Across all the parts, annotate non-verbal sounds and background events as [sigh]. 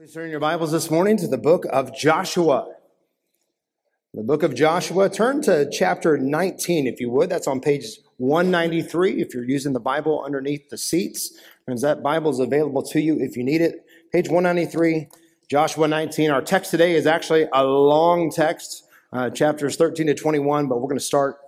Please turn your Bibles this morning to the book of Joshua. The book of Joshua. Turn to chapter 19, if you would. That's on page 193 if you're using the Bible underneath the seats. Friends, that Bible is available to you if you need it. Page 193, Joshua 19. Our text today is actually a long text, uh, chapters 13 to 21, but we're going to start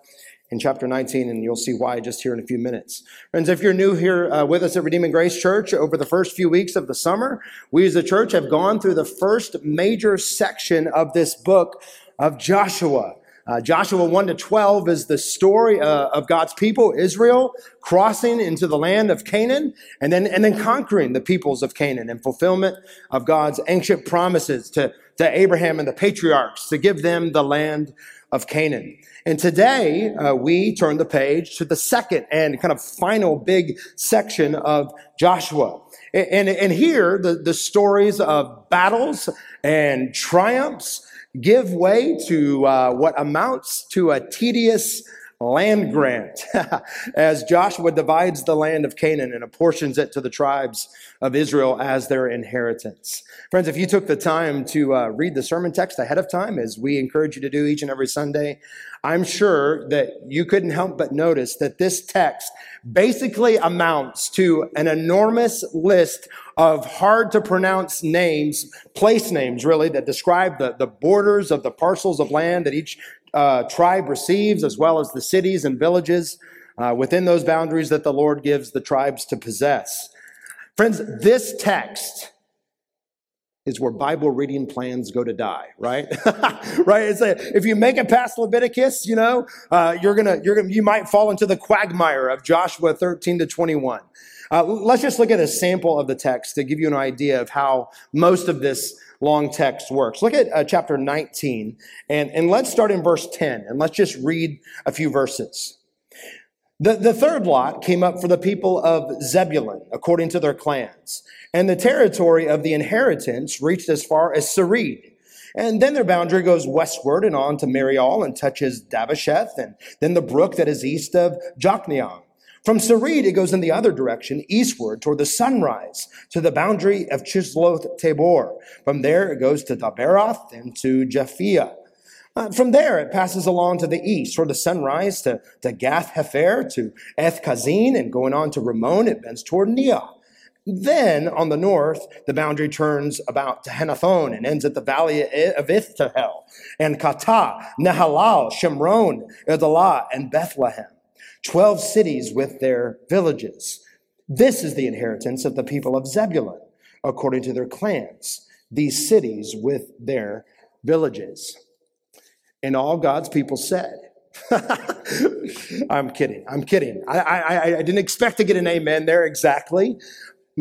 in chapter 19, and you'll see why just here in a few minutes. Friends, if you're new here uh, with us at Redeeming Grace Church over the first few weeks of the summer, we as a church have gone through the first major section of this book of Joshua. Uh, Joshua 1 to 12 is the story uh, of God's people, Israel, crossing into the land of Canaan and then, and then conquering the peoples of Canaan and fulfillment of God's ancient promises to, to Abraham and the patriarchs to give them the land of Canaan. And today uh, we turn the page to the second and kind of final big section of Joshua. And, and, and here the, the stories of battles and triumphs give way to uh, what amounts to a tedious land grant [laughs] as Joshua divides the land of Canaan and apportions it to the tribes of Israel as their inheritance. Friends, if you took the time to uh, read the sermon text ahead of time, as we encourage you to do each and every Sunday, I'm sure that you couldn't help but notice that this text basically amounts to an enormous list of hard to pronounce names, place names really, that describe the, the borders of the parcels of land that each uh, tribe receives, as well as the cities and villages uh, within those boundaries that the Lord gives the tribes to possess. Friends, this text is where Bible reading plans go to die, right? [laughs] right? It's a, if you make it past Leviticus, you know, uh, you're gonna, you're gonna, you might fall into the quagmire of Joshua 13 to 21. Uh, let's just look at a sample of the text to give you an idea of how most of this long text works. Look at uh, chapter 19, and, and let's start in verse 10, and let's just read a few verses. The, the third lot came up for the people of Zebulun, according to their clans, and the territory of the inheritance reached as far as Sarid. And then their boundary goes westward and on to Mareal and touches Dabbesheth, and then the brook that is east of Jokneam. From Sarid, it goes in the other direction, eastward toward the sunrise, to the boundary of Chisloth Tabor. From there, it goes to Daberath and to Japhia. Uh, from there, it passes along to the east, toward the sunrise, to, to Gath Hepher, to Eth Kazin, and going on to Ramon, it bends toward Neah. Then, on the north, the boundary turns about to Hannathon and ends at the valley of Iphtahel, and Kata, Nahalal, Shimron, Idalah, and Bethlehem. 12 cities with their villages. This is the inheritance of the people of Zebulun, according to their clans, these cities with their villages. And all God's people said, [laughs] I'm kidding. I'm kidding. I, I, I, didn't expect to get an amen there exactly.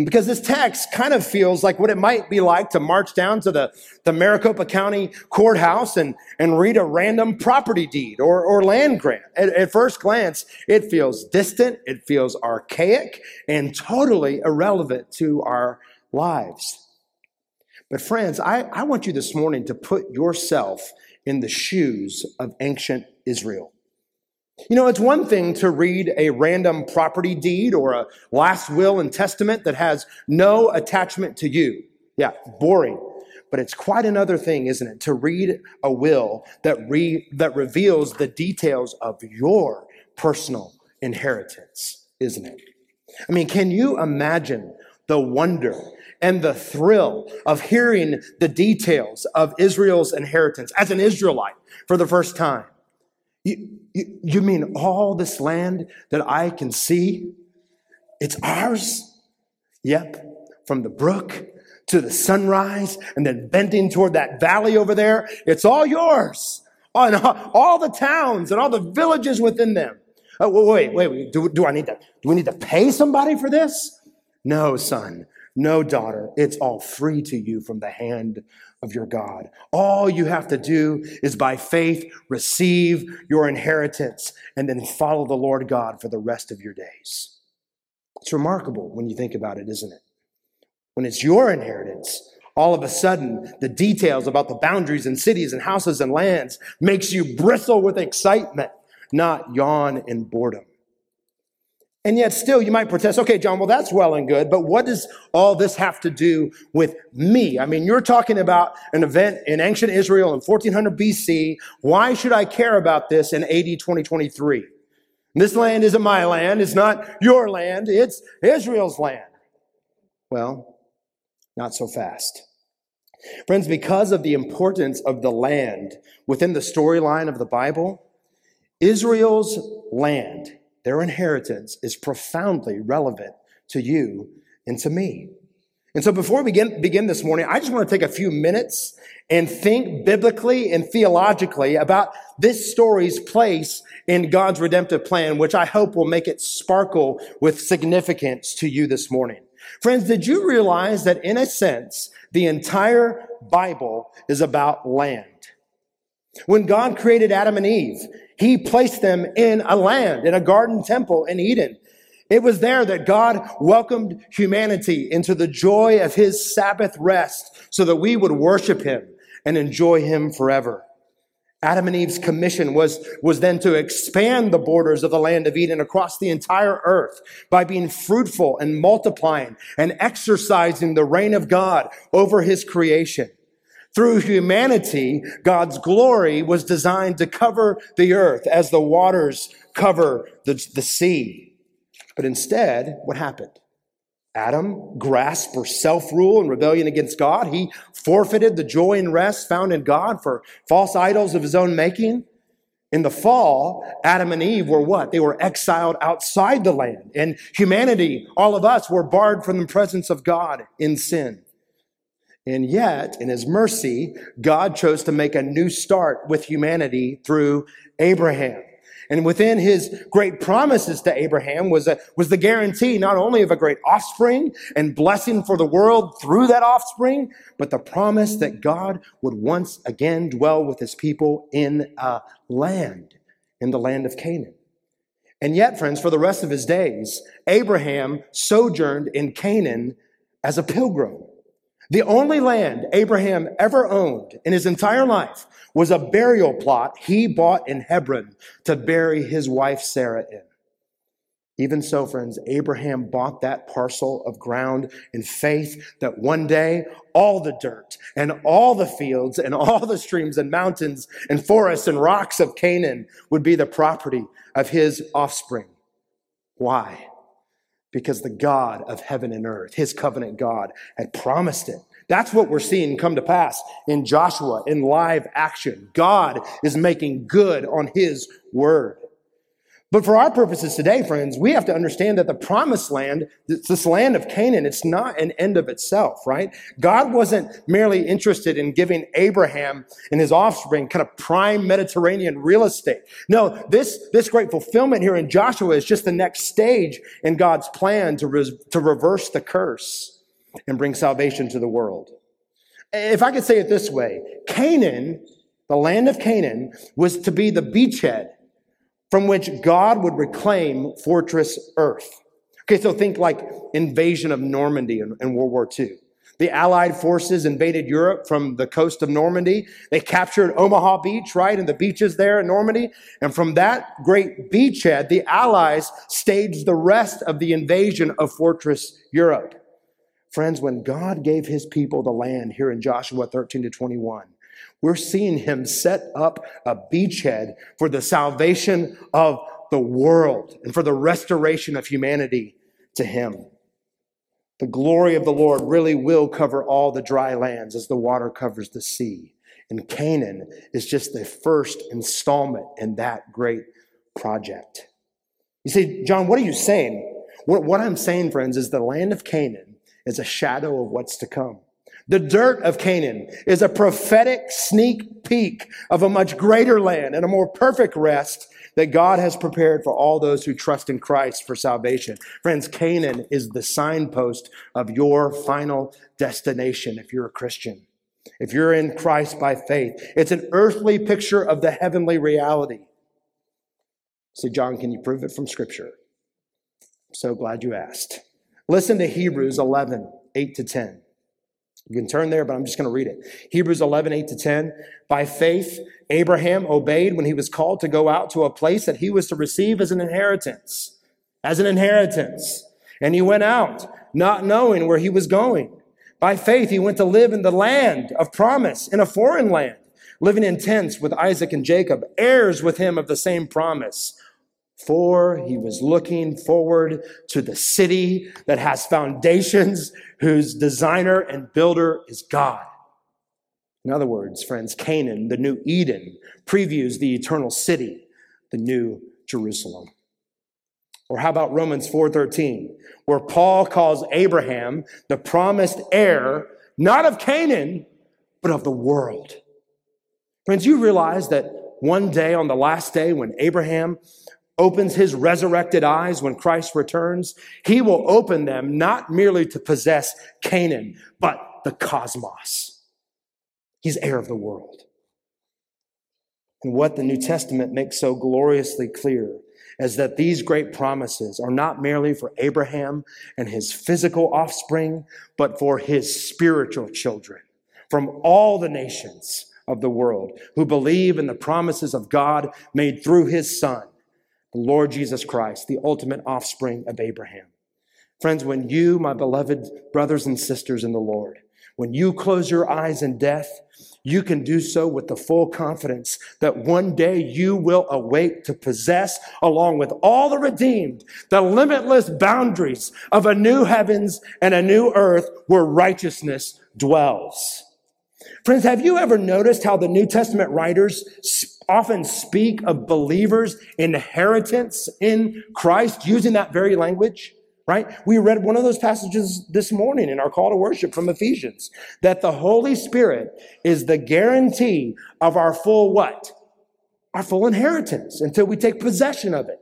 Because this text kind of feels like what it might be like to march down to the, the Maricopa County courthouse and, and read a random property deed or, or land grant. At, at first glance, it feels distant, it feels archaic, and totally irrelevant to our lives. But friends, I, I want you this morning to put yourself in the shoes of ancient Israel. You know, it's one thing to read a random property deed or a last will and testament that has no attachment to you. Yeah, boring. But it's quite another thing, isn't it, to read a will that, re- that reveals the details of your personal inheritance, isn't it? I mean, can you imagine the wonder and the thrill of hearing the details of Israel's inheritance as an Israelite for the first time? You, you, you mean all this land that I can see? It's ours? Yep. From the brook to the sunrise and then bending toward that valley over there. It's all yours. And [laughs] all the towns and all the villages within them. Oh, wait, wait, wait. Do, do I need to, do we need to pay somebody for this? No, son. No, daughter. It's all free to you from the hand of your God. All you have to do is by faith receive your inheritance and then follow the Lord God for the rest of your days. It's remarkable when you think about it, isn't it? When it's your inheritance, all of a sudden the details about the boundaries and cities and houses and lands makes you bristle with excitement, not yawn in boredom. And yet still you might protest, okay, Jon, well, that's well and good, but what does all this have to do with me? I mean, you're talking about an event in ancient Israel in 1400 BC. Why should I care about this in AD 2023? This land isn't my land. It's not your land. It's Israel's land. Well, not so fast. Friends, because of the importance of the land within the storyline of the Bible, Israel's land their inheritance is profoundly relevant to you and to me. And so before we begin, begin this morning, I just want to take a few minutes and think biblically and theologically about this story's place in God's redemptive plan, which I hope will make it sparkle with significance to you this morning. Friends, did you realize that in a sense, the entire Bible is about land? When God created Adam and Eve, he placed them in a land, in a garden temple in Eden. It was there that God welcomed humanity into the joy of his Sabbath rest so that we would worship him and enjoy him forever. Adam and Eve's commission was, was then to expand the borders of the land of Eden across the entire earth by being fruitful and multiplying and exercising the reign of God over his creation. Through humanity, God's glory was designed to cover the earth as the waters cover the, the sea. But instead, what happened? Adam grasped for self rule and rebellion against God. He forfeited the joy and rest found in God for false idols of his own making. In the fall, Adam and Eve were what? They were exiled outside the land. And humanity, all of us, were barred from the presence of God in sin. And yet, in his mercy, God chose to make a new start with humanity through Abraham. And within his great promises to Abraham was, a, was the guarantee not only of a great offspring and blessing for the world through that offspring, but the promise that God would once again dwell with his people in a land, in the land of Canaan. And yet, friends, for the rest of his days, Abraham sojourned in Canaan as a pilgrim. The only land Abraham ever owned in his entire life was a burial plot he bought in Hebron to bury his wife Sarah in. Even so, friends, Abraham bought that parcel of ground in faith that one day all the dirt and all the fields and all the streams and mountains and forests and rocks of Canaan would be the property of his offspring. Why? Because the God of heaven and earth, his covenant God, had promised it. That's what we're seeing come to pass in Joshua in live action. God is making good on his word. But for our purposes today, friends, we have to understand that the promised land, this land of Canaan, it's not an end of itself, right? God wasn't merely interested in giving Abraham and his offspring kind of prime Mediterranean real estate. No, this, this great fulfillment here in Joshua is just the next stage in God's plan to, res, to reverse the curse and bring salvation to the world. If I could say it this way, Canaan, the land of Canaan, was to be the beachhead from which God would reclaim fortress earth. Okay, so think like invasion of Normandy in, in, World War II. The Allied forces invaded Europe from the coast of Normandy. They captured Omaha Beach, right, and the beaches there in Normandy. And from that great beachhead, the Allies staged the rest of the invasion of fortress Europe. Friends, when God gave his people the land here in Joshua 13 to 21, we're seeing him set up a beachhead for the salvation of the world and for the restoration of humanity to him. The glory of the Lord really will cover all the dry lands as the water covers the sea. And Canaan is just the first installment in that great project. You say, Jon, what are you saying? What, what I'm saying, friends, is the land of Canaan is a shadow of what's to come. The dirt of Canaan is a prophetic sneak peek of a much greater land and a more perfect rest that God has prepared for all those who trust in Christ for salvation. Friends, Canaan is the signpost of your final destination if you're a Christian. If you're in Christ by faith, it's an earthly picture of the heavenly reality. Say, Jon, can you prove it from Scripture? I'm so glad you asked. Listen to Hebrews 11, 8 to 10. You can turn there, but I'm just going to read it. Hebrews 11, 8 to 10. By faith, Abraham obeyed when he was called to go out to a place that he was to receive as an inheritance. as an inheritance. And he went out, not knowing where he was going. By faith, he went to live in the land of promise, in a foreign land, living in tents with Isaac and Jacob, heirs with him of the same promise. For he was looking forward to the city that has foundations, whose designer and builder is God. In other words, friends, Canaan, the new Eden, previews the eternal city, the new Jerusalem. Or how about Romans 4:13, where Paul calls Abraham the promised heir, not of Canaan, but of the world. Friends, you realize that one day on the last day when Abraham opens his resurrected eyes when Christ returns, he will open them not merely to possess Canaan, but the cosmos. He's heir of the world. And what the New Testament makes so gloriously clear is that these great promises are not merely for Abraham and his physical offspring, but for his spiritual children from all the nations of the world who believe in the promises of God made through his son, the Lord Jesus Christ, the ultimate offspring of Abraham. Friends, when you, my beloved brothers and sisters in the Lord, when you close your eyes in death, you can do so with the full confidence that one day you will awake to possess, along with all the redeemed, the limitless boundaries of a new heavens and a new earth where righteousness dwells. Friends, have you ever noticed how the New Testament writers often speak of believers' inheritance in Christ using that very language? right? We read one of those passages this morning in our call to worship from Ephesians that the Holy Spirit is the guarantee of our full what? Our full inheritance until we take possession of it.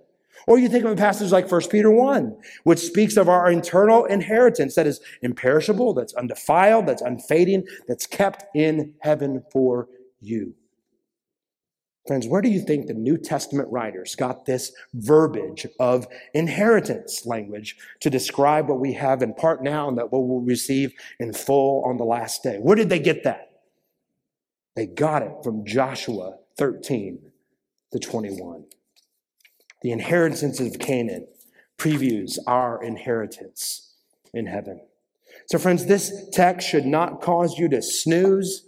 Or you think of a passage like 1 Peter 1, which speaks of our internal inheritance that is imperishable, that's undefiled, that's unfading, that's kept in heaven for you. Friends, where do you think the New Testament writers got this verbiage of inheritance language to describe what we have in part now and that what we'll receive in full on the last day? Where did they get that? They got it from Joshua 13 to 21. The inheritance of Canaan previews our inheritance in heaven. So, friends, this text should not cause you to snooze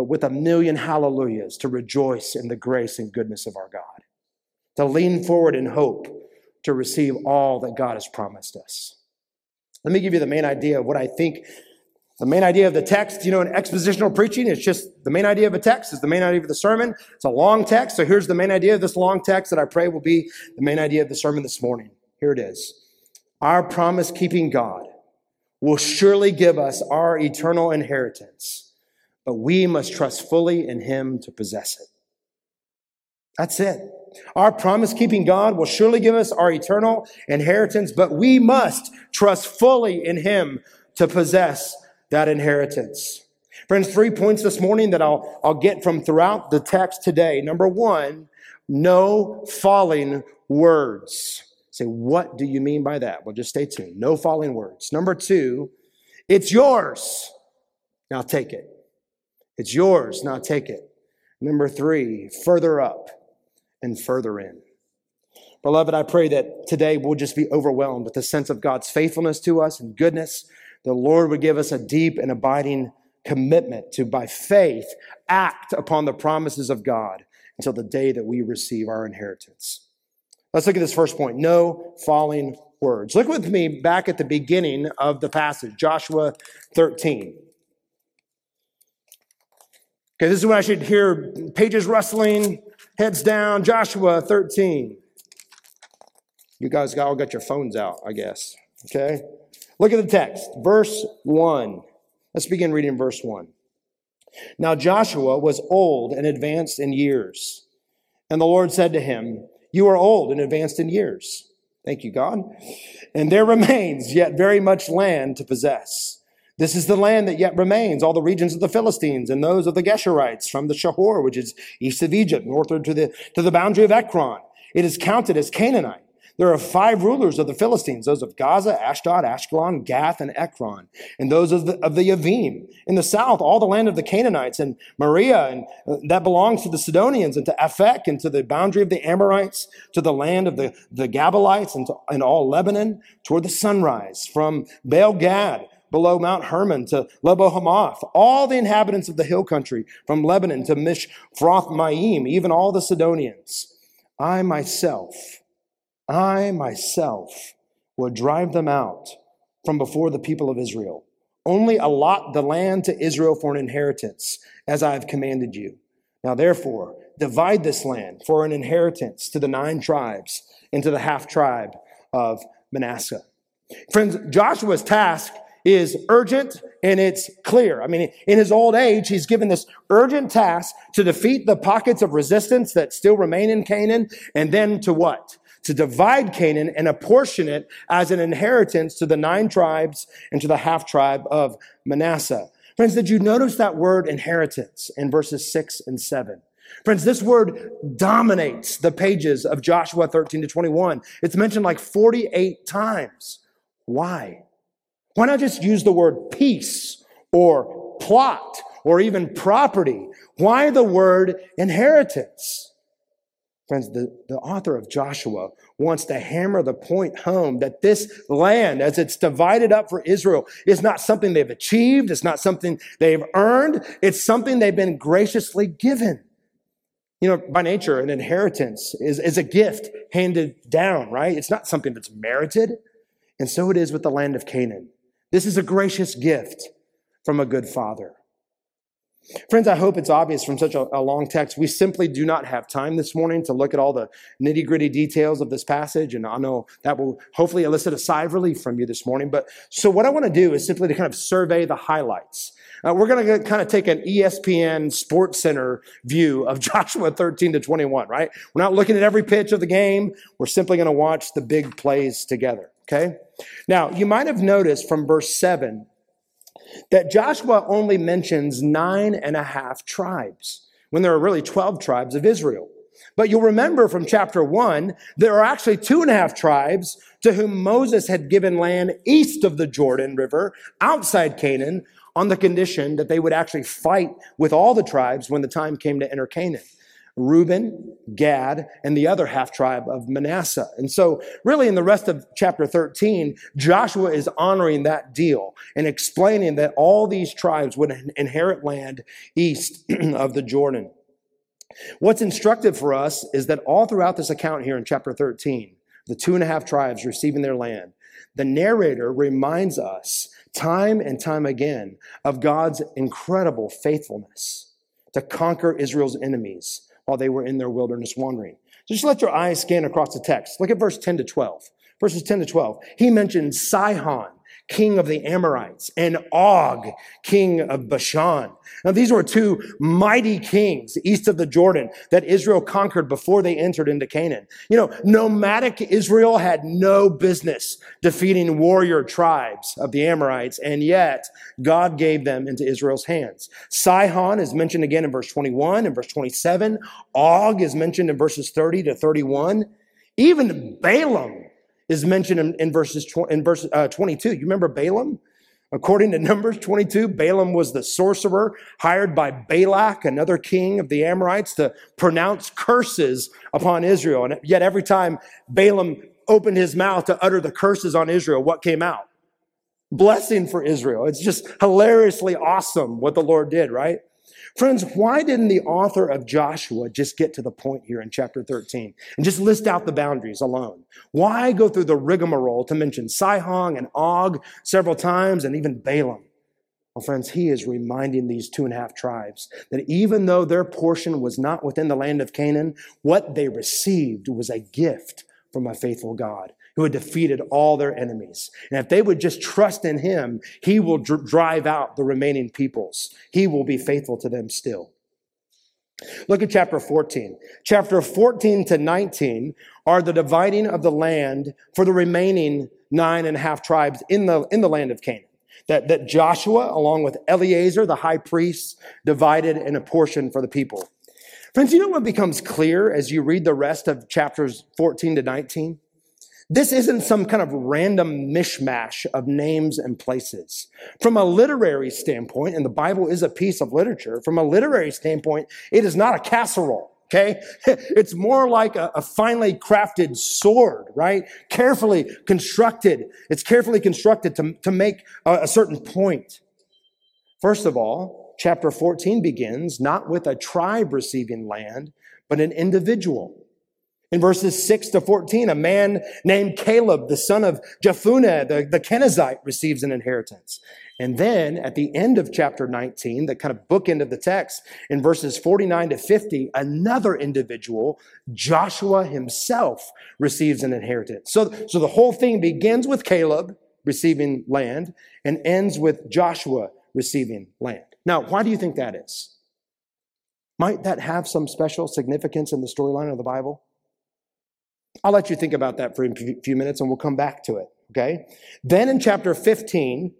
but with a million hallelujahs to rejoice in the grace and goodness of our God, to lean forward in hope to receive all that God has promised us. Let me give you the main idea of what I think. The main idea of the text, you know, in expositional preaching, it's just the main idea of a text is the main idea of the sermon. It's a long text. So here's the main idea of this long text that I pray will be the main idea of the sermon this morning. Here it is. Our promise keeping God will surely give us our eternal inheritance but we must trust fully in Him to possess it. That's it. Our promise keeping God will surely give us our eternal inheritance, but we must trust fully in Him to possess that inheritance. Friends, three points this morning that I'll, I'll get from throughout the text today. Number one, no falling words. Say, what do you mean by that? Well, just stay tuned. No falling words. Number two, it's yours. Now take it. It's yours, now take it. Number three, further up and further in. Beloved, I pray that today we'll just be overwhelmed with the sense of God's faithfulness to us and goodness. The Lord would give us a deep and abiding commitment to, by faith, act upon the promises of God until the day that we receive our inheritance. Let's look at this first point no falling words. Look with me back at the beginning of the passage, Joshua 13. Okay, this is when I should hear pages rustling, heads down, Joshua 13. You guys all got your phones out, I guess. Okay? Look at the text, verse 1. Let's begin reading verse 1. Now Joshua was old and advanced in years. And the Lord said to him, You are old and advanced in years. Thank you, God. And there remains yet very much land to possess. This is the land that yet remains, all the regions of the Philistines and those of the Geshurites from the Shihor, which is east of Egypt, northward to the, to the boundary of Ekron. It is counted as Canaanite. There are five rulers of the Philistines, those of Gaza, Ashdod, Ashkelon, Gath, and Ekron, and those of the, of the Yavim. In the south, all the land of the Canaanites and Mearah, and uh, that belongs to the Sidonians, and to Aphek, and to the boundary of the Amorites, to the land of the, the Gebalites, and, to, and all Lebanon, toward the sunrise, from Baal Gad, below Mount Hermon to Lebo Hamath, all the inhabitants of the hill country, from Lebanon to Mishroth Maim, even all the Sidonians. I myself, I myself will drive them out from before the people of Israel. Only allot the land to Israel for an inheritance, as I have commanded you. Now, therefore, divide this land for an inheritance to the nine tribes and to the half tribe of Manasseh. Friends, Joshua's task is urgent and it's clear. I mean, in his old age, he's given this urgent task to defeat the pockets of resistance that still remain in Canaan and then to what? to divide Canaan and apportion it as an inheritance to the nine tribes and to the half tribe of Manasseh. Friends, did you notice that word inheritance in verses six and seven? Friends, this word dominates the pages of Joshua 13 to 21. It's mentioned like 48 times. Why? Why not just use the word piece or plot or even property? Why the word inheritance? Friends, the, the author of Joshua wants to hammer the point home that this land, as it's divided up for Israel, is not something they've achieved. It's not something they've earned. It's something they've been graciously given. You know, by nature, an inheritance is, is a gift handed down, right? It's not something that's merited. And so it is with the land of Canaan. This is a gracious gift from a good father. Friends, I hope it's obvious from such a, a, long text. We simply do not have time this morning to look at all the nitty gritty details of this passage. And I know that will hopefully elicit a sigh of relief from you this morning. But so what I want to do is simply to kind of survey the highlights. Uh, we're going to kind of take an ESPN Sports Center view of [laughs] Joshua 13 to 21, right? We're not looking at every pitch of the game. We're simply going to watch the big plays together, okay? Now, you might have noticed from verse 7 that Joshua only mentions nine and a half tribes when there are really 12 tribes of Israel. But you'll remember from chapter one, there are actually two and a half tribes to whom Moses had given land east of the Jordan River, outside Canaan, on the condition that they would actually fight with all the tribes when the time came to enter Canaan. Reuben, Gad, and the other half tribe of Manasseh. And so, really, in the rest of chapter 13, Joshua is honoring that deal and explaining that all these tribes would inherit land east [clears throat] of the Jordan. What's instructive for us is that all throughout this account here in chapter 13, the two and a half tribes receiving their land, the narrator reminds us time and time again of God's incredible faithfulness to conquer Israel's enemies while they were in their wilderness wandering. Just let your eyes scan across the text. Look at verse 10 to 12. Verses 10 to 12. He mentions Sihon king of the Amorites, and Og, king of Bashan. Now, these were two mighty kings east of the Jordan that Israel conquered before they entered into Canaan. You know, nomadic Israel had no business defeating warrior tribes of the Amorites, and yet God gave them into Israel's hands. Sihon is mentioned again in verse 21 and verse 27. Og is mentioned in verses 30 to 31. Even Balaam is mentioned in, in verses in verse uh, 22. You remember Balaam? According to Numbers 22, Balaam was the sorcerer hired by Balak, another king of the Amorites, to pronounce curses upon Israel. And yet, every time Balaam opened his mouth to utter the curses on Israel, what came out? Blessing for Israel. It's just hilariously awesome what the Lord did, right? Friends, why didn't the author of Joshua just get to the point here in chapter 13 and just list out the boundaries alone? Why go through the rigmarole to mention Sihon and Og several times and even Balaam? Well, friends, he is reminding these two and a half tribes that even though their portion was not within the land of Canaan, what they received was a gift from a faithful God who had defeated all their enemies. And if they would just trust in him, he will dr- drive out the remaining peoples. He will be faithful to them still. Look at chapter 14. Chapter 14 to 19 are the dividing of the land for the remaining nine and a half tribes in the, in the land of Canaan. That, that Joshua, along with Eleazar, the high priest, divided in a portion for the people. Friends, you know what becomes clear as you read the rest of chapters 14 to 19? This isn't some kind of random mishmash of names and places. From a literary standpoint, and the Bible is a piece of literature, from a literary standpoint, it is not a casserole. Okay. [laughs] It's more like a, a, finely crafted sword, right? Carefully constructed. It's carefully constructed to, to make a, a certain point. First of all, chapter 14 begins not with a tribe receiving land, but an individual. In verses 6 to 14, a man named Caleb, the son of Jephunneh, the, the Kenizzite, receives an inheritance. And then at the end of chapter 19, the kind of bookend of the text, in verses 49 to 50, another individual, Joshua himself, receives an inheritance. So, so the whole thing begins with Caleb receiving land and ends with Joshua receiving land. Now, why do you think that is? Might that have some special significance in the storyline of the Bible? I'll let you think about that for a few minutes and we'll come back to it. Okay. Then in chapter 15,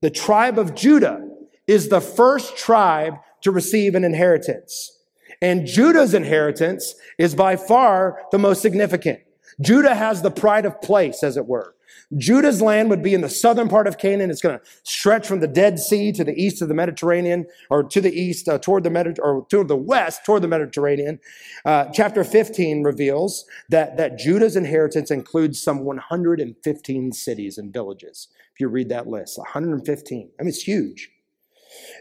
the tribe of Judah is the first tribe to receive an inheritance. And Judah's inheritance is by far the most significant. Judah has the pride of place, as it were. Judah's land would be in the southern part of Canaan. It's going to stretch from the Dead Sea to the east of the Mediterranean, or to the east uh, toward the Mediter- or to the west toward the Mediterranean. Uh, chapter 15 reveals that that Judah's inheritance includes some 115 cities and villages. If you read that list, 115. I mean, it's huge.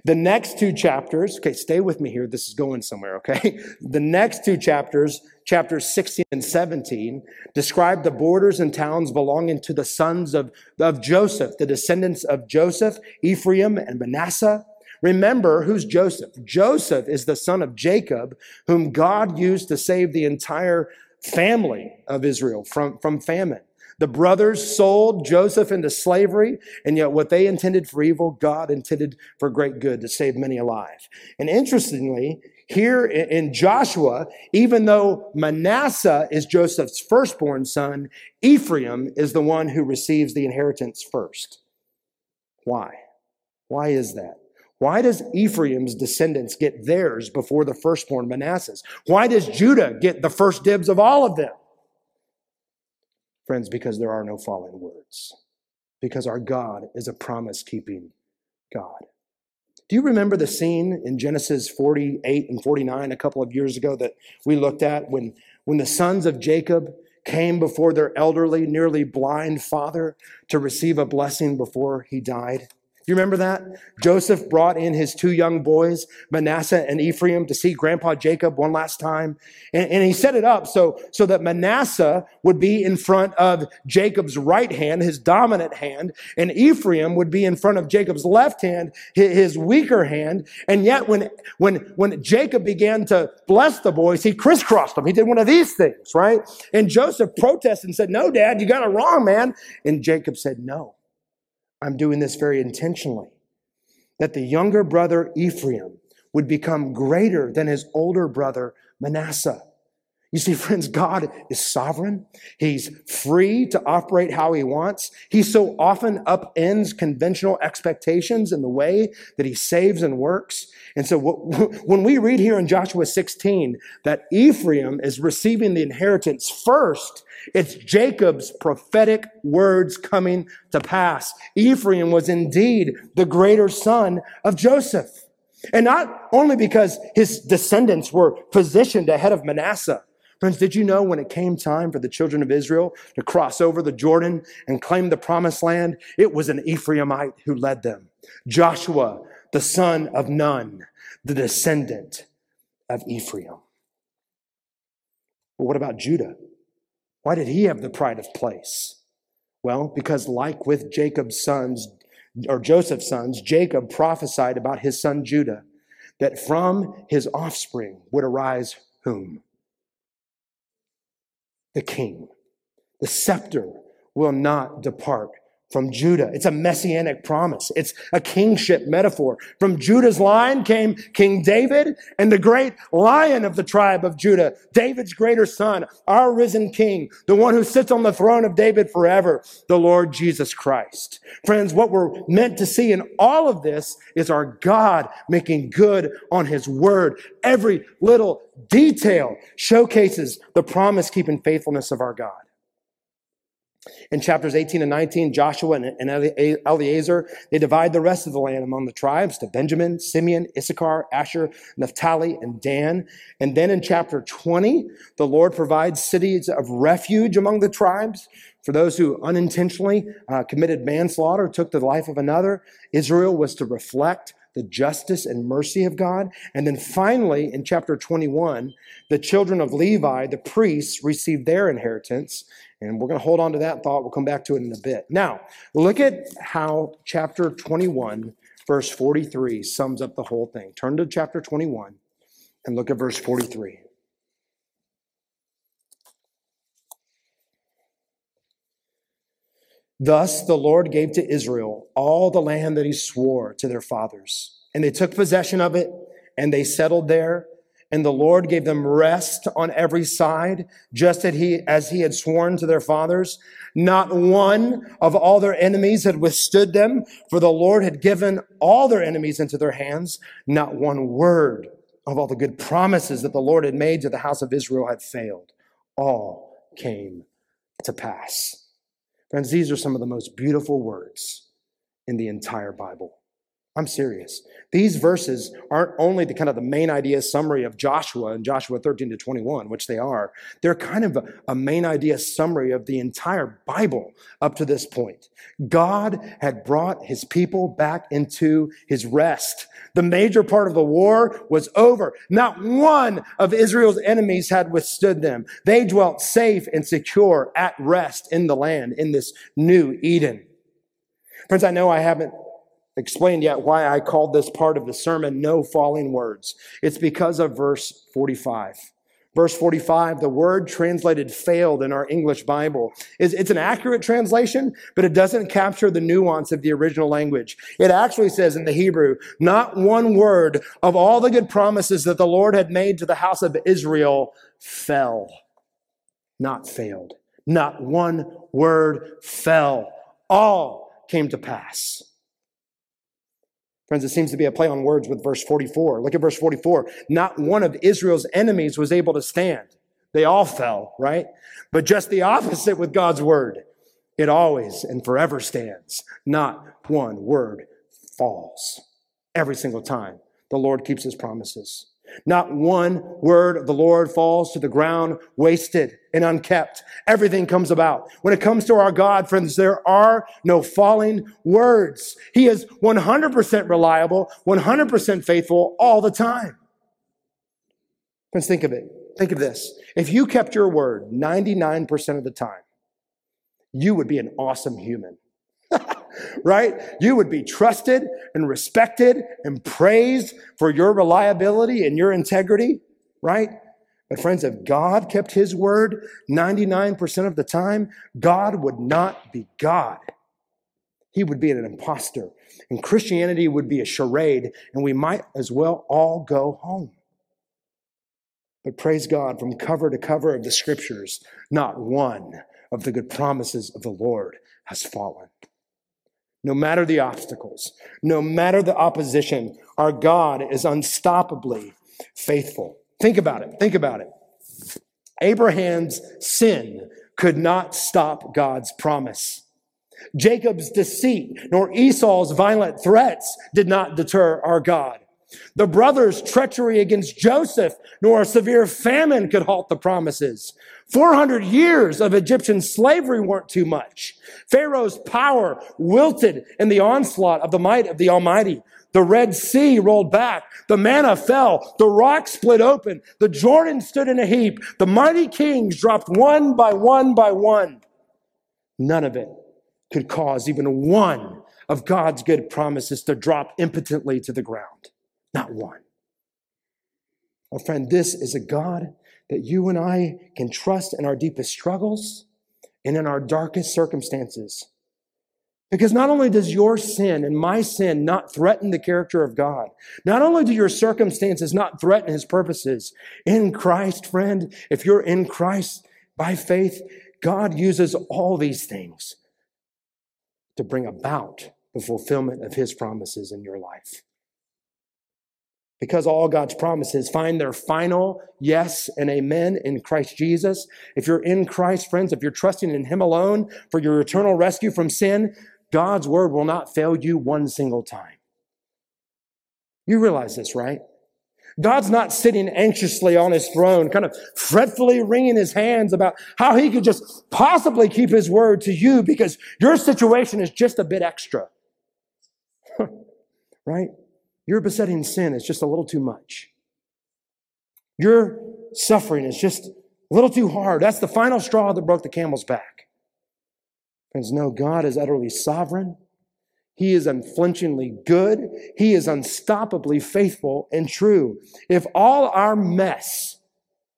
The next two chapters, okay, stay with me here. This is going somewhere, okay? [laughs] The next two chapters, chapters 16 and 17, describe the borders and towns belonging to the sons of, of Joseph, the descendants of Joseph, Ephraim, and Manasseh. Remember who's Joseph. Joseph is the son of Jacob, whom God used to save the entire family of Israel from, from famine. The brothers sold Joseph into slavery, and yet what they intended for evil, God intended for great good to save many alive. And interestingly, here in Joshua, even though Manasseh is Joseph's firstborn son, Ephraim is the one who receives the inheritance first. Why? Why is that? Why does Ephraim's descendants get theirs before the firstborn Manasseh's? Why does Judah get the first dibs of all of them? Friends, because there are no fallen words. Because our God is a promise keeping God. Do you remember the scene in Genesis 48 and 49 a couple of years ago that we looked at when, when the sons of Jacob came before their elderly, nearly blind father to receive a blessing before he died? You remember that? Joseph brought in his two young boys, Manasseh and Ephraim, to see Grandpa Jacob one last time. And, and, he set it up so, so that Manasseh would be in front of Jacob's right hand, his dominant hand, and Ephraim would be in front of Jacob's left hand, his weaker hand. And yet when, when, when Jacob began to bless the boys, he crisscrossed them. He did one of these things, right? And Joseph protested and said, no, dad, you got it wrong, man. And Jacob said, no. I'm doing this very intentionally. That the younger brother Ephraim would become greater than his older brother Manasseh. You see, friends, God is sovereign. He's free to operate how he wants. He so often upends conventional expectations in the way that he saves and works. And so [laughs] when we read here in Joshua 16 that Ephraim is receiving the inheritance first, it's Jacob's prophetic words coming to pass. Ephraim was indeed the greater son of Joseph. And not only because his descendants were positioned ahead of Manasseh. Friends, did you know when it came time for the children of Israel to cross over the Jordan and claim the promised land, it was an Ephraimite who led them. Joshua, the son of Nun, the descendant of Ephraim. Well, what about Judah? Why did he have the pride of place? Well, because like with Jacob's sons, or Joseph's sons, Jacob prophesied about his son Judah, that from his offspring would arise whom? The king. The scepter will not depart from Judah. It's a messianic promise. It's a kingship metaphor. From Judah's line came King David and the great lion of the tribe of Judah, David's greater son, our risen king, the one who sits on the throne of David forever, the Lord Jesus Christ. Friends, what we're meant to see in all of this is our God making good on his word. Every little detail showcases the promise keeping faithfulness of our God. In chapters 18 and 19, Joshua and Eleazar, they divide the rest of the land among the tribes to Benjamin, Simeon, Issachar, Asher, Naphtali, and Dan. And then in chapter 20, the Lord provides cities of refuge among the tribes for those who unintentionally uh, committed manslaughter, took the life of another. Israel was to reflect the justice and mercy of God. And then finally, in chapter 21, the children of Levi, the priests, received their inheritance. And we're going to hold on to that thought. We'll come back to it in a bit. Now, look at how chapter 21, verse 43, sums up the whole thing. Turn to chapter 21 and look at verse 43. Thus the Lord gave to Israel all the land that he swore to their fathers. And they took possession of it and they settled there. And the Lord gave them rest on every side, just as he, as he had sworn to their fathers. Not one of all their enemies had withstood them, for the Lord had given all their enemies into their hands. Not one word of all the good promises that the Lord had made to the house of Israel had failed. All came to pass. Friends, these are some of the most beautiful words in the entire Bible. I'm serious. These verses aren't only the kind of the main idea summary of Joshua and Joshua 13 to 21, which they are. They're kind of a, a, main idea summary of the entire Bible up to this point. God had brought his people back into his rest. The major part of the war was over. Not one of Israel's enemies had withstood them. They dwelt safe and secure at rest in the land in this new Eden. Friends, I know I haven't explained yet why I called this part of the sermon No Falling Words. It's because of verse 45. Verse 45, the word translated failed in our English Bible. is It's an accurate translation, but it doesn't capture the nuance of the original language. It actually says in the Hebrew, not one word of all the good promises that the Lord had made to the house of Israel fell, not failed. Not one word fell. All came to pass. Friends, it seems to be a play on words with verse 44. Look at verse 44. Not one of Israel's enemies was able to stand. They all fell, right? But just the opposite with God's word. It always and forever stands. Not one word falls. Every single time, the Lord keeps his promises. Not one word of the Lord falls to the ground wasted and unkept. Everything comes about. When it comes to our God, friends, there are no falling words. He is 100% reliable, 100% faithful all the time. Friends, think of it. Think of this. If you kept your word 99% of the time, you would be an awesome human. [laughs] right? You would be trusted and respected and praised for your reliability and your integrity, right? But friends, if God kept his word 99% of the time, God would not be God. He would be an impostor. And Christianity would be a charade, and we might as well all go home. But praise God, from cover to cover of the scriptures, not one of the good promises of the Lord has fallen no matter the obstacles, no matter the opposition, our God is unstoppably faithful. Think about it. Think about it. Abraham's sin could not stop God's promise. Jacob's deceit nor Esau's violent threats did not deter our God. The brothers' treachery against Joseph, nor a severe famine could halt the promises. 400 years of Egyptian slavery weren't too much. Pharaoh's power wilted in the onslaught of the might of the Almighty. The Red Sea rolled back. The manna fell. The rock split open. The Jordan stood in a heap. The mighty kings dropped one by one by one. None of it could cause even one of God's good promises to drop impotently to the ground. Not one. Oh, friend, this is a God that you and I can trust in our deepest struggles and in our darkest circumstances. Because not only does your sin and my sin not threaten the character of God, not only do your circumstances not threaten his purposes, in Christ, friend, if you're in Christ by faith, God uses all these things to bring about the fulfillment of his promises in your life. because all God's promises find their final yes and amen in Christ Jesus. If you're in Christ, friends, if you're trusting in Him alone for your eternal rescue from sin, God's word will not fail you one single time. You realize this, right? God's not sitting anxiously on his throne, kind of fretfully wringing his hands about how he could just possibly keep his word to you because your situation is just a bit extra. [laughs] right? Your besetting sin is just a little too much. Your suffering is just a little too hard. That's the final straw that broke the camel's back. Friends, no, God is utterly sovereign. He is unflinchingly good. He is unstoppably faithful and true. If all our mess,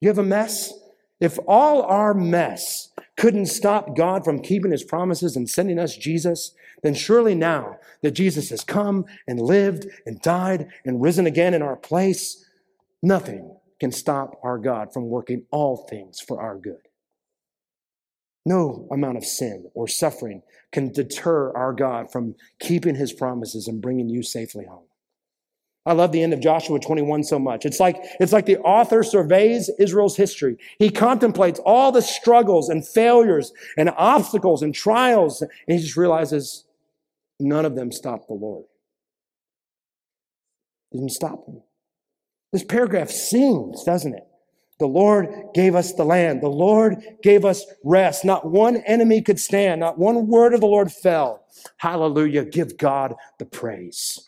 you have a mess? If all our mess couldn't stop God from keeping his promises and sending us Jesus, then surely now that Jesus has come and lived and died and risen again in our place, nothing can stop our God from working all things for our good. No amount of sin or suffering can deter our God from keeping his promises and bringing you safely home. I love the end of Joshua 21 so much. It's like, it's like the author surveys Israel's history. He contemplates all the struggles and failures and obstacles and trials, and he just realizes none of them stopped the Lord. Didn't stop him. This paragraph sings, doesn't it? The Lord gave us the land. The Lord gave us rest. Not one enemy could stand. Not one word of the Lord fell. Hallelujah. Give God the praise.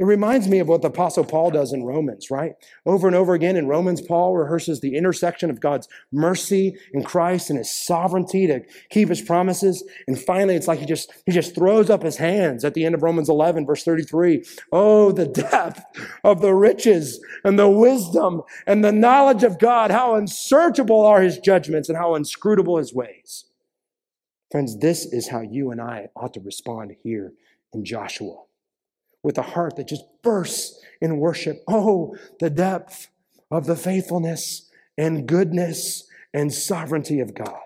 It reminds me of what the Apostle Paul does in Romans, right? Over and over again in Romans, Paul rehearses the intersection of God's mercy in Christ and his sovereignty to keep his promises. And finally, it's like he just, he just throws up his hands at the end of Romans 11, verse 33. Oh, the depth of the riches and the wisdom and the knowledge of God. How unsearchable are his judgments and how inscrutable his ways. Friends, this is how you and I ought to respond here in Joshua with a heart that just bursts in worship. Oh, the depth of the faithfulness and goodness and sovereignty of God.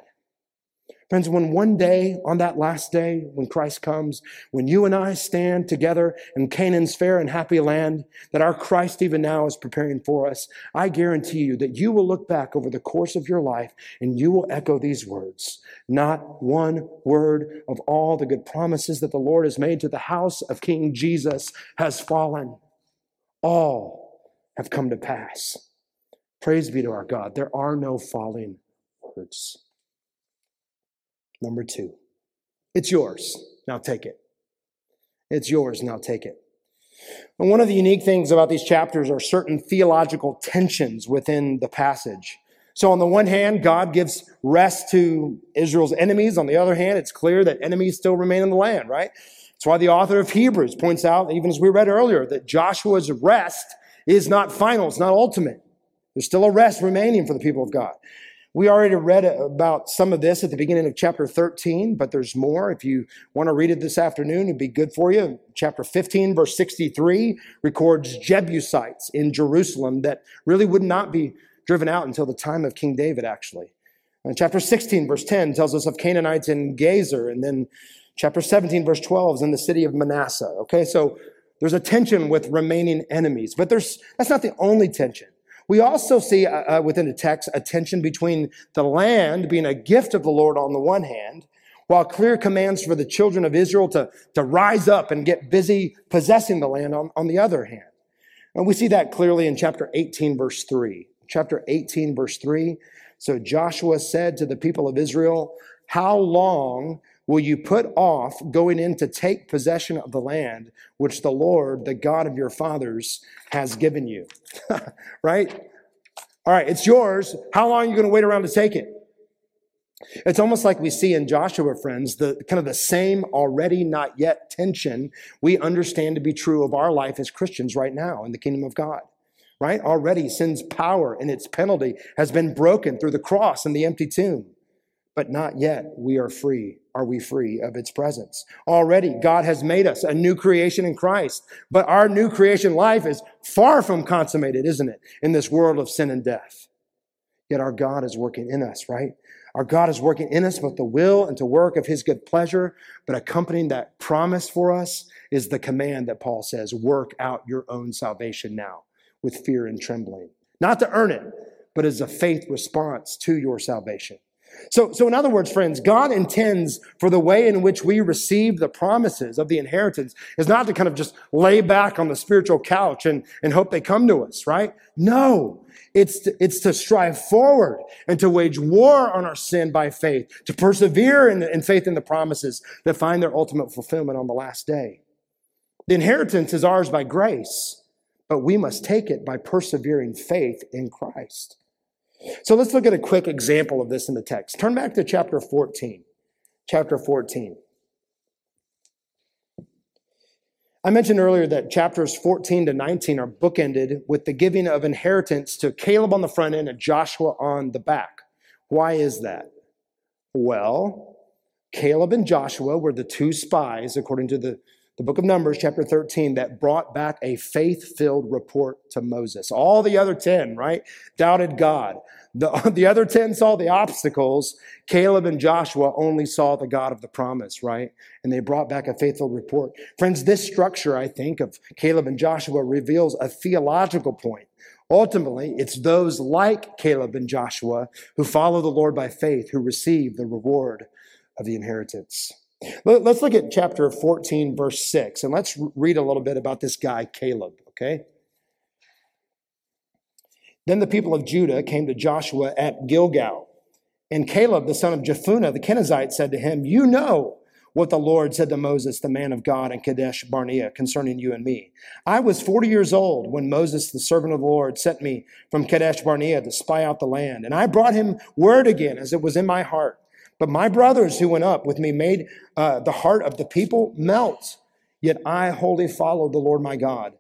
Friends, when one day, on that last day, when Christ comes, when you and I stand together in Canaan's fair and happy land that our Christ even now is preparing for us, I guarantee you that you will look back over the course of your life and you will echo these words. Not one word of all the good promises that the Lord has made to the house of King Jesus has fallen. All have come to pass. Praise be to our God. There are no falling words. Number two, it's yours. Now take it. It's yours. Now take it. And one of the unique things about these chapters are certain theological tensions within the passage. So, on the one hand, God gives rest to Israel's enemies. On the other hand, it's clear that enemies still remain in the land, right? That's why the author of Hebrews points out, even as we read earlier, that Joshua's rest is not final, it's not ultimate. There's still a rest remaining for the people of God. We already read about some of this at the beginning of chapter 13, but there's more. If you want to read it this afternoon, it'd be good for you. Chapter 15, verse 63 records Jebusites in Jerusalem that really would not be driven out until the time of King David, actually. And chapter 16, verse 10 tells us of Canaanites in Gezer, and then chapter 17, verse 12 is in the city of Manasseh. Okay, so there's a tension with remaining enemies, but there's that's not the only tension. We also see uh, uh, within the text a tension between the land being a gift of the Lord on the one hand, while clear commands for the children of Israel to, to rise up and get busy possessing the land on, on the other hand. And we see that clearly in chapter 18, verse 3. Chapter 18, verse 3. So Joshua said to the people of Israel, How long will you put off going in to take possession of the land which the Lord, the God of your fathers, has given you? [laughs] right? All right, it's yours. How long are you going to wait around to take it? It's almost like we see in Joshua, friends, the kind of the same already not yet tension we understand to be true of our life as Christians right now in the kingdom of God. Right? Already sin's power and its penalty has been broken through the cross and the empty tomb but not yet we are free. Are we free of its presence? Already, God has made us a new creation in Christ, but our new creation life is far from consummated, isn't it? In this world of sin and death. Yet our God is working in us, right? Our God is working in us both the will and to work of his good pleasure, but accompanying that promise for us is the command that Paul says, work out your own salvation now with fear and trembling. Not to earn it, but as a faith response to your salvation. So, so in other words, friends, God intends for the way in which we receive the promises of the inheritance is not to kind of just lay back on the spiritual couch and, and hope they come to us, right? No, it's to, it's to strive forward and to wage war on our sin by faith, to persevere in, in faith in the promises that find their ultimate fulfillment on the last day. The inheritance is ours by grace, but we must take it by persevering faith in Christ. So let's look at a quick example of this in the text. Turn back to chapter 14. Chapter 14. I mentioned earlier that chapters 14 to 19 are bookended with the giving of inheritance to Caleb on the front end and Joshua on the back. Why is that? Well, Caleb and Joshua were the two spies, according to the the book of Numbers, chapter 13, that brought back a faith filled report to Moses. All the other 10, right, doubted God. The, [laughs] the other 10 saw the obstacles. Caleb and Joshua only saw the God of the promise, right? And they brought back a faithful report. Friends, this structure, I think, of Caleb and Joshua reveals a theological point. Ultimately, it's those like Caleb and Joshua who follow the Lord by faith who receive the reward of the inheritance. Let's look at chapter 14, verse 6, and let's read a little bit about this guy, Caleb, okay? Then the people of Judah came to Joshua at Gilgal. And Caleb, the son of Jephunneh, the Kenizzite, said to him, You know what the Lord said to Moses, the man of God, in Kadesh Barnea concerning you and me. I was 40 years old when Moses, the servant of the Lord, sent me from Kadesh Barnea to spy out the land. And I brought him word again as it was in my heart but my brothers who went up with me made uh, the heart of the people melt. Yet I wholly followed the Lord my God.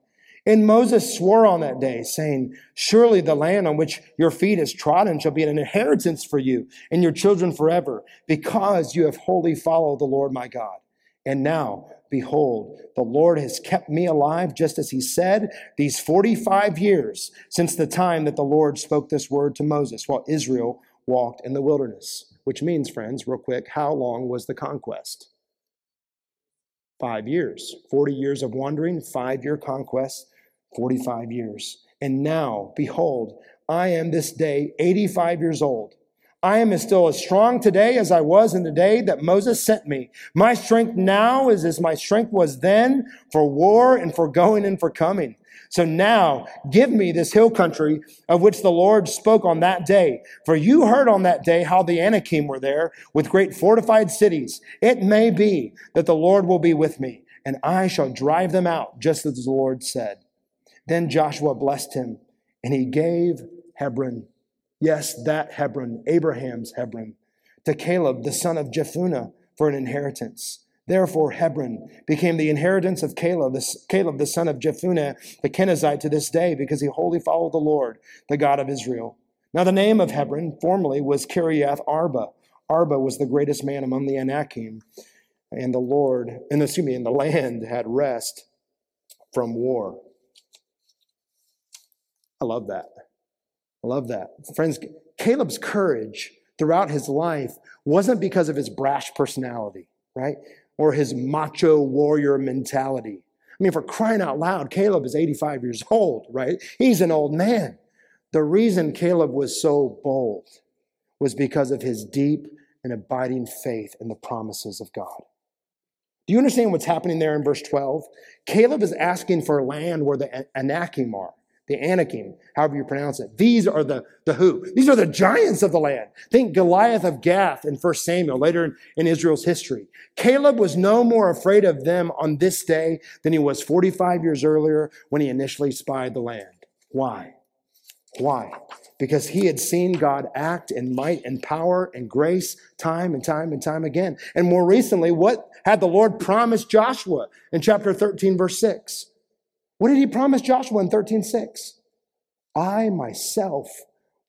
And Moses swore on that day, saying, Surely the land on which your feet is trodden shall be an inheritance for you and your children forever, because you have wholly followed the Lord my God. And now, behold, the Lord has kept me alive, just as he said, these 45 years since the time that the Lord spoke this word to Moses while Israel walked in the wilderness which means, friends, real quick, how long was the conquest? Five years. 40 years of wandering, five year conquest, 45 years. And now, behold, I am this day 85 years old. I am still as strong today as I was in the day that Moses sent me. My strength now is as my strength was then for war and for going and for coming. So now give me this hill country of which the Lord spoke on that day. For you heard on that day how the Anakim were there with great fortified cities. It may be that the Lord will be with me and I shall drive them out just as the Lord said. Then Joshua blessed him and he gave Hebron. Yes, that Hebron, Abraham's Hebron, to Caleb, the son of Jephunneh, for an inheritance. Therefore, Hebron became the inheritance of Caleb, the, Caleb, the son of Jephunneh, the Kenizzite, to this day, because he wholly followed the Lord, the God of Israel. Now, the name of Hebron formerly was Kiriath Arba. Arba was the greatest man among the Anakim, and the Lord, and excuse me, and the land had rest from war. I love that. I love that. Friends, Caleb's courage throughout his life wasn't because of his brash personality, right? or his macho warrior mentality. I mean, for crying out loud, Caleb is 85 years [laughs] old, right? He's an old man. The reason Caleb was so bold was because of his deep and abiding faith in the promises of God. Do you understand what's happening there in verse 12? Caleb is asking for land where the Anakim are the Anakim, however you pronounce it. These are the, the who. These are the giants of the land. Think Goliath of Gath in 1 Samuel, later in, in Israel's history. Caleb was no more afraid of them on this day than he was 45 years earlier when he initially spied the land. Why? Why? Because he had seen God act in might and power and grace time and time and time again. And more recently, what had the Lord promised Joshua in chapter 13, verse 6? What did he promise Joshua in 13:6? I myself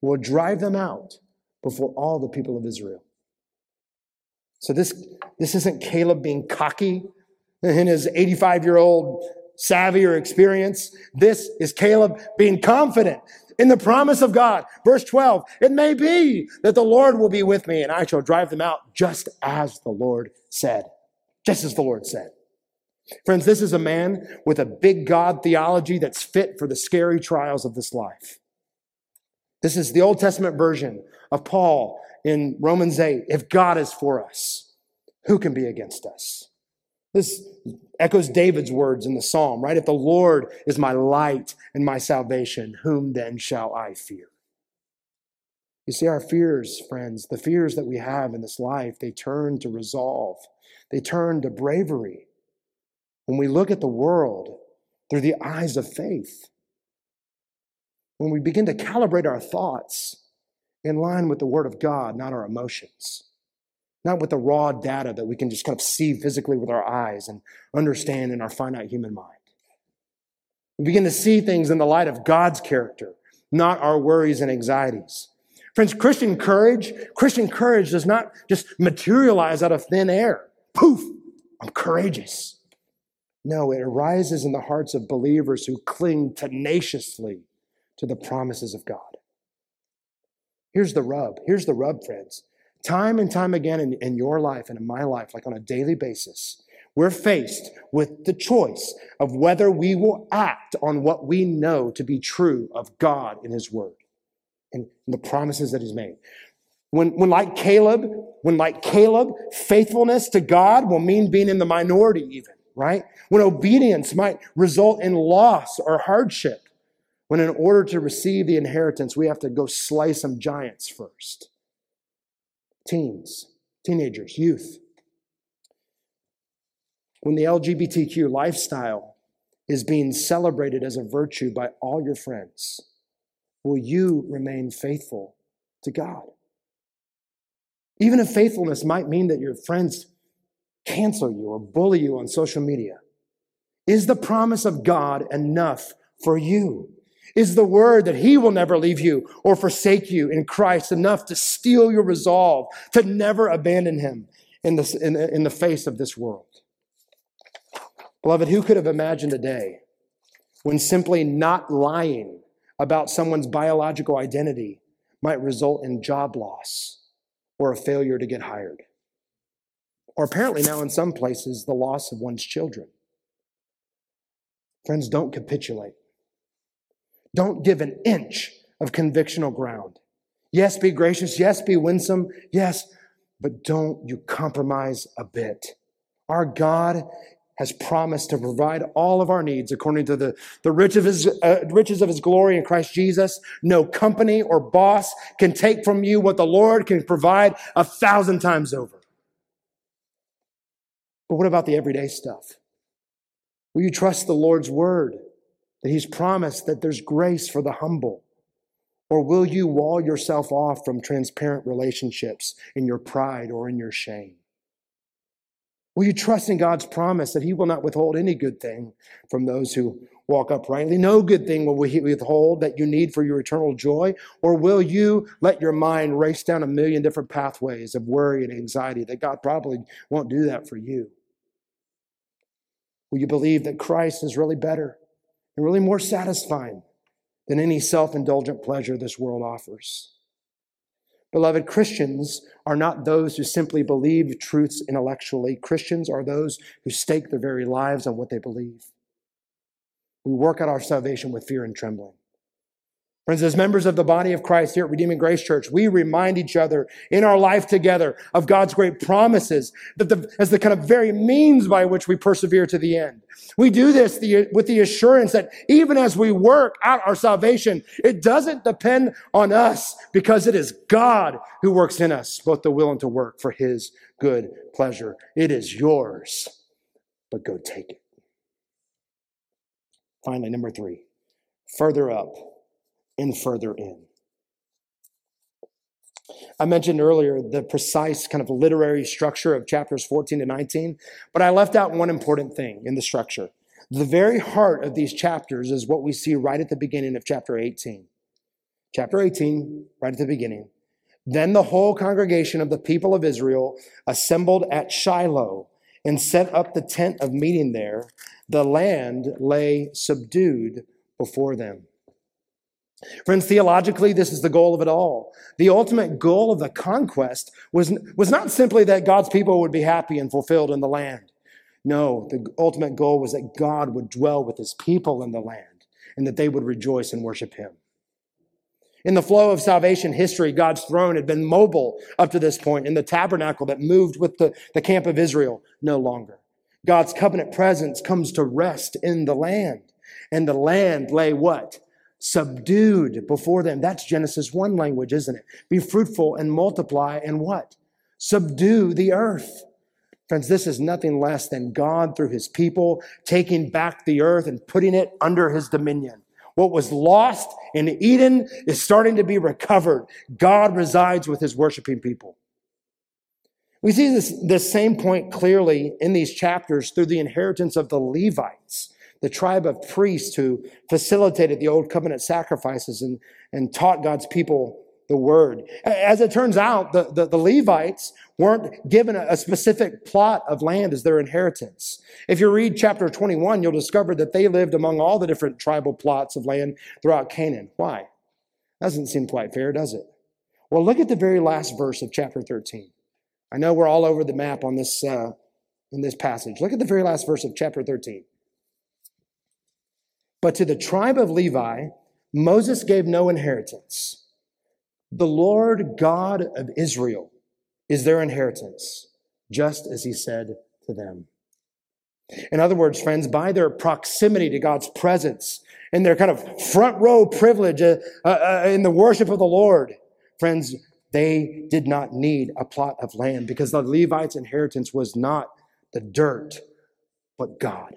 will drive them out before all the people of Israel. So this, this isn't Caleb being cocky in his 85 year old savvy or experience. This is Caleb being confident in the promise of God. Verse 12, it may be that the Lord will be with me and I shall drive them out just as the Lord said. Just as the Lord said. Friends, this is a man with a big God theology that's fit for the scary trials of this life. This is the Old Testament version of Paul in Romans 8. If God is for us, who can be against us? This echoes David's words in the psalm, right? If the Lord is my light and my salvation, whom then shall I fear? You see, our fears, friends, the fears that we have in this life, they turn to resolve, they turn to bravery. When we look at the world through the eyes of faith, when we begin to calibrate our thoughts in line with the Word of God, not our emotions, not with the raw data that we can just kind of see physically with our eyes and understand in our finite human mind. We begin to see things in the light of God's character, not our worries and anxieties. Friends, Christian courage, Christian courage does not just materialize out of thin air. Poof, I'm courageous. No, it arises in the hearts of believers who cling tenaciously to the promises of God. Here's the rub. Here's the rub, friends. Time and time again in, in your life and in my life, like on a daily basis, we're faced with the choice of whether we will act on what we know to be true of God in His Word and the promises that He's made. When, when like Caleb, when like Caleb, faithfulness to God will mean being in the minority even, right? When obedience might result in loss or hardship. When in order to receive the inheritance, we have to go slay some giants first. Teens, teenagers, youth. When the LGBTQ lifestyle is being celebrated as a virtue by all your friends, will you remain faithful to God? Even if faithfulness might mean that your friends cancel you or bully you on social media, is the promise of God enough for you? Is the word that he will never leave you or forsake you in Christ enough to steel your resolve to never abandon him in, in, in the face of this world? Beloved, who could have imagined a day when simply not lying about someone's biological identity might result in job loss or a failure to get hired? Or apparently now in some places, the loss of one's children. Friends, don't capitulate. Don't give an inch of convictional ground. Yes, be gracious. Yes, be winsome. Yes, but don't you compromise a bit. Our God has promised to provide all of our needs according to the, the rich of his, uh, riches of his glory in Christ Jesus. No company or boss can take from you what the Lord can provide a thousand times over. But what about the everyday stuff? Will you trust the Lord's word? that he's promised that there's grace for the humble? Or will you wall yourself off from transparent relationships in your pride or in your shame? Will you trust in God's promise that he will not withhold any good thing from those who walk uprightly? No good thing will we withhold that you need for your eternal joy? Or will you let your mind race down a million different pathways of worry and anxiety that God probably won't do that for you? Will you believe that Christ is really better? and really more satisfying than any self indulgent pleasure this world offers. Beloved, Christians are not those who simply believe truths intellectually. Christians are those who stake their very lives on what they believe. We work out our salvation with fear and trembling. Friends, as members of the body of Christ here at Redeeming Grace Church, we remind each other in our life together of God's great promises that the, as the kind of very means by which we persevere to the end. We do this the, with the assurance that even as we work out our salvation, it doesn't depend on us because it is God who works in us, both the will and to work for his good pleasure. It is yours, but go take it. Finally, number three, further up and further in. I mentioned earlier the precise kind of literary structure of chapters 14 to 19, but I left out one important thing in the structure. The very heart of these chapters is what we see right at the beginning of chapter 18. Chapter 18, right at the beginning. Then the whole congregation of the people of Israel assembled at Shiloh and set up the tent of meeting there, the land lay subdued before them. Friends, theologically, this is the goal of it all. The ultimate goal of the conquest was, was not simply that God's people would be happy and fulfilled in the land. No, the ultimate goal was that God would dwell with his people in the land and that they would rejoice and worship him. In the flow of salvation history, God's throne had been mobile up to this point, in the tabernacle that moved with the, the camp of Israel no longer. God's covenant presence comes to rest in the land. And the land lay what? Subdued before them. That's Genesis 1 language, isn't it? Be fruitful and multiply and what? Subdue the earth. Friends, this is nothing less than God through his people taking back the earth and putting it under his dominion. What was lost in Eden is starting to be recovered. God resides with his worshiping people. We see this, this same point clearly in these chapters through the inheritance of the Levites, the tribe of priests who facilitated the old covenant sacrifices and, and taught God's people the word. As it turns out, the, the, the Levites weren't given a, a, specific plot of land as their inheritance. If you read chapter 21, you'll discover that they lived among all the different tribal plots of land throughout Canaan. Why? Doesn't seem quite fair, does it? Well, look at the very last verse of chapter 13. I know we're all over the map on this, uh, in this passage. Look at the very last verse of chapter 13. But to the tribe of Levi, Moses gave no inheritance the Lord God of Israel is their inheritance, just as he said to them. In other words, friends, by their proximity to God's presence and their kind of front row privilege uh, uh, uh, in the worship of the Lord, friends, they did not need a plot of land because the Levites' inheritance was not the dirt, but God.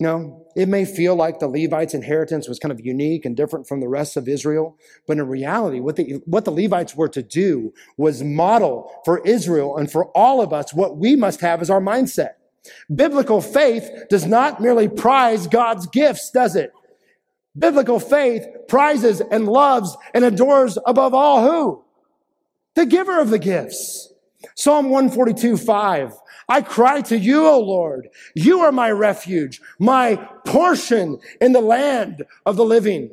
You know, it may feel like the Levites' inheritance was kind of unique and different from the rest of Israel, but in reality, what the, what the Levites were to do was model for Israel and for all of us what we must have as our mindset. Biblical faith does not merely prize God's gifts, does it? Biblical faith prizes and loves and adores above all who? The giver of the gifts. Psalm 142, 5. I cry to you, O Lord. You are my refuge, my portion in the land of the living.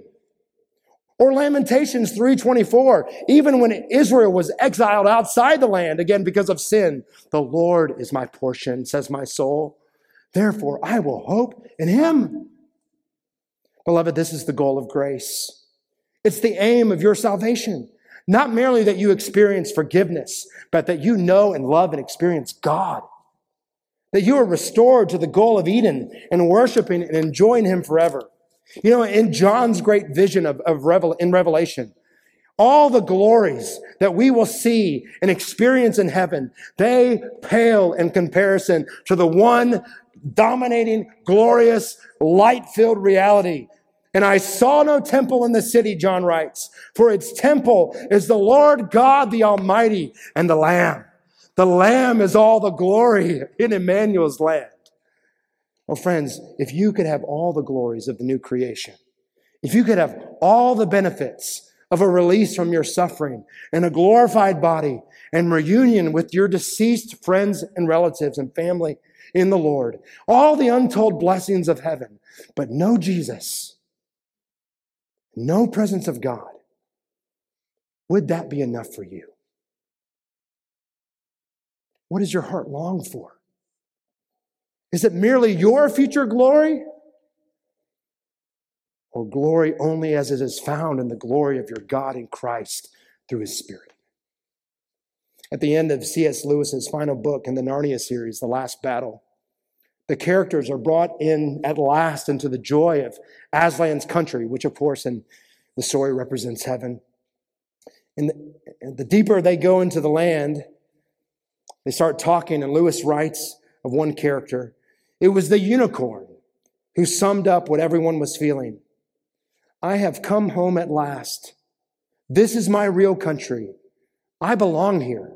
Or Lamentations 3:24, even when Israel was exiled outside the land again because of sin, the Lord is my portion, says my soul. Therefore, I will hope in him. Beloved, this is the goal of grace. It's the aim of your salvation. Not merely that you experience forgiveness, but that you know and love and experience God that you are restored to the goal of Eden and worshiping and enjoying Him forever. You know, in John's great vision of, of Revel, in Revelation, all the glories that we will see and experience in heaven, they pale in comparison to the one dominating, glorious, light-filled reality. And I saw no temple in the city, John writes, for its temple is the Lord God the Almighty and the Lamb. The Lamb is all the glory [laughs] in Emmanuel's land. Well, friends, if you could have all the glories of the new creation, if you could have all the benefits of a release from your suffering and a glorified body and reunion with your deceased friends and relatives and family in the Lord, all the untold blessings of heaven, but no Jesus, no presence of God, would that be enough for you? What does your heart long for? Is it merely your future glory? Or glory only as it is found in the glory of your God in Christ through his Spirit? At the end of C.S. Lewis's final book in the Narnia series, The Last Battle, the characters are brought in at last into the joy of Aslan's country, which, of course, in the story represents heaven. And the, the deeper they go into the land, they start talking, and Lewis writes of one character. It was the unicorn who summed up what everyone was feeling. I have come home at last. This is my real country. I belong here.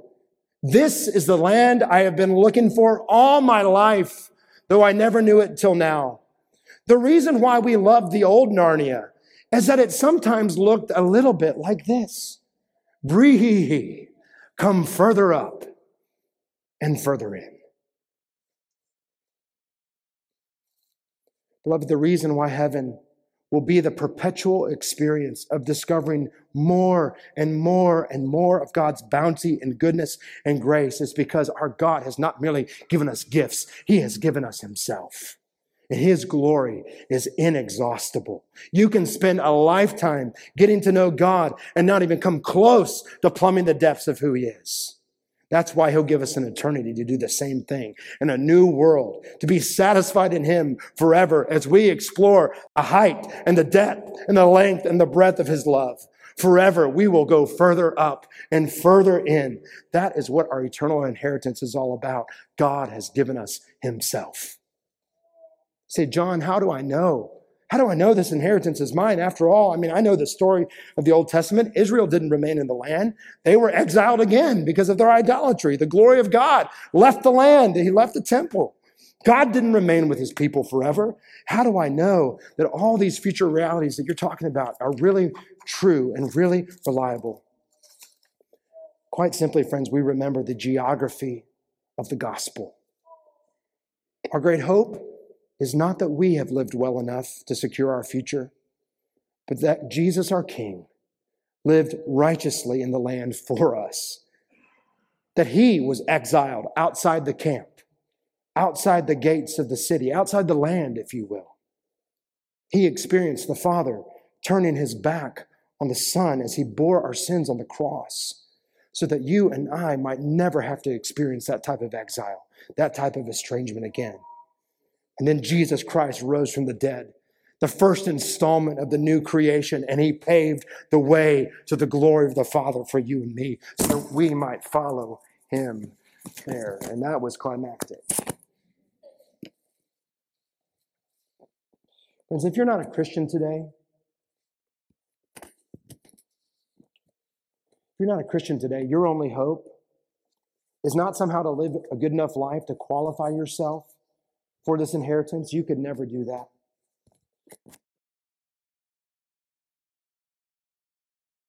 This is the land I have been looking for all my life, though I never knew it till now. The reason why we love the old Narnia is that it sometimes looked a little bit like this. Breathe, come further up. and further in. Beloved, the reason why heaven will be the perpetual experience of discovering more and more and more of God's bounty and goodness and grace is because our God has not merely given us gifts, He has given us Himself. And His glory is inexhaustible. You can spend a lifetime getting to know God and not even come close to plumbing the depths of who He is. That's why he'll give us an eternity to do the same thing in a new world, to be satisfied in him forever as we explore the height and the depth and the length and the breadth of his love. Forever, we will go further up and further in. That is what our eternal inheritance is all about. God has given us himself. Say, Jon, how do I know? How do I know this inheritance is mine? After all, I mean, I know the story of the Old Testament. Israel didn't remain in the land. They were exiled again because of their idolatry. The glory of God left the land. He left the temple. God didn't remain with his people forever. How do I know that all these future realities that you're talking about are really true and really reliable? Quite simply, friends, we remember the geography of the gospel. Our great hope is not that we have lived well enough to secure our future, but that Jesus, our King, lived righteously in the land for us. That he was exiled outside the camp, outside the gates of the city, outside the land, if you will. He experienced the Father turning his back on the Son as he bore our sins on the cross, so that you and I might never have to experience that type of exile, that type of estrangement again. And then Jesus Christ rose from the dead, the first installment of the new creation, and he paved the way to the glory of the Father for you and me, so we might follow him there. And that was climactic. Friends, if you're not a Christian today, if you're not a Christian today, your only hope is not somehow to live a good enough life to qualify yourself for this inheritance, you could never do that.